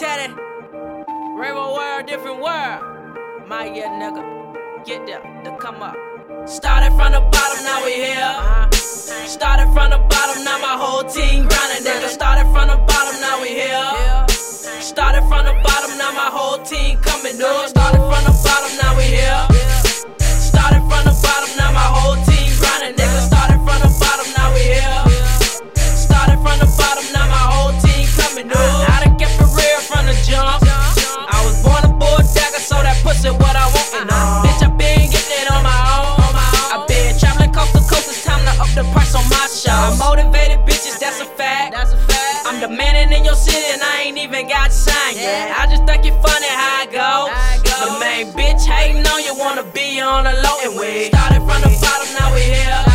Teddy. Rainbow world, different world. My yeah, nigga. Get there, to come up. Started from the bottom, now we here. Uh-huh. Started from the bottom, now my whole I want. Uh, bitch, I been getting it on my own. I been traveling coast to coast, it's time to up the price on my show. I motivated bitches, that's a fact. That's a fact. I'm the man in your city, and I ain't even got signed yet. I just think it funny how I go. The main bitch hating on you, wanna be on the low. And we started from the bottom, now we here.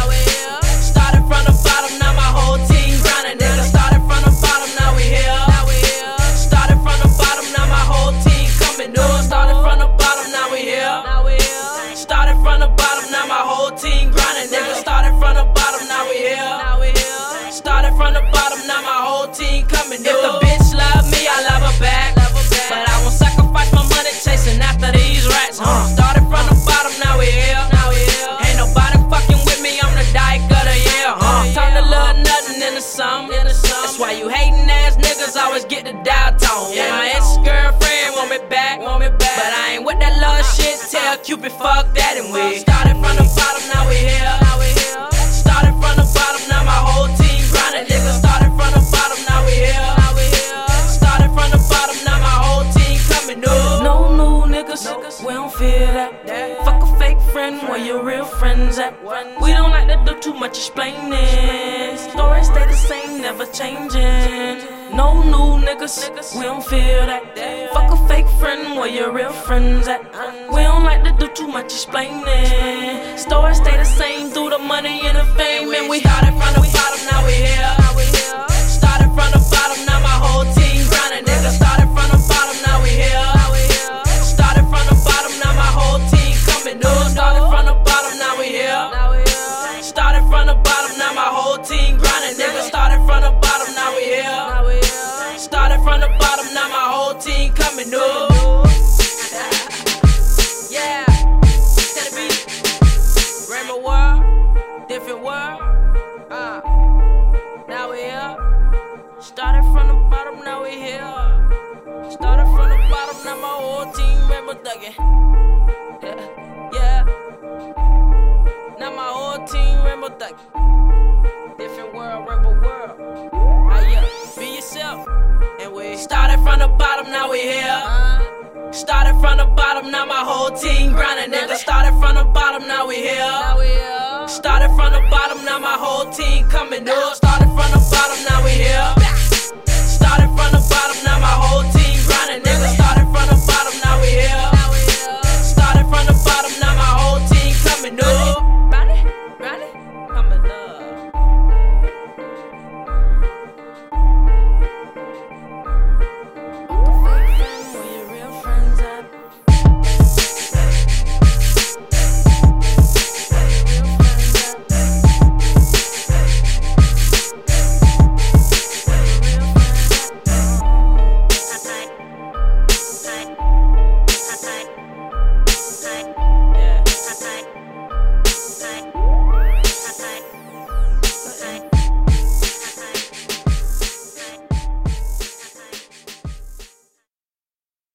Bottom, now my whole team coming. If the bitch love me, I love her back. But I won't sacrifice my money chasing after these rats. Huh? Uh. Started from the bottom, now we here. Ain't nobody fucking with me, I'm the dyke of the year. Huh? Turn a little nothing into something. That's why you hating ass niggas always get the dial tone. Yeah, my ex girlfriend want me back, want me back. But I ain't with that love shit. Tell Cupid fuck that and we we don't feel that. Fuck a fake friend, where your real friends at? We don't like to do too much explaining. Stories stay the same, never changing. No new niggas, we don't feel that. Fuck a fake friend, where your real friends at? We don't like to do too much explaining. Stories stay the same through the money and the fame. And we started from the bottom, now my whole team coming up. Yeah. Rainbow world, different world. Uh, now we here. Started from the bottom, now we here. Started from the bottom, now my whole team thuggin'. Yeah, yeah. Now my whole team member thuggin'. Different world, rainbow from the bottom, now we here. Started from the bottom, now my whole team grinding. Nigga, started from the bottom, now we here. Started from the bottom, now my whole team coming up. Started from the bottom, now we here.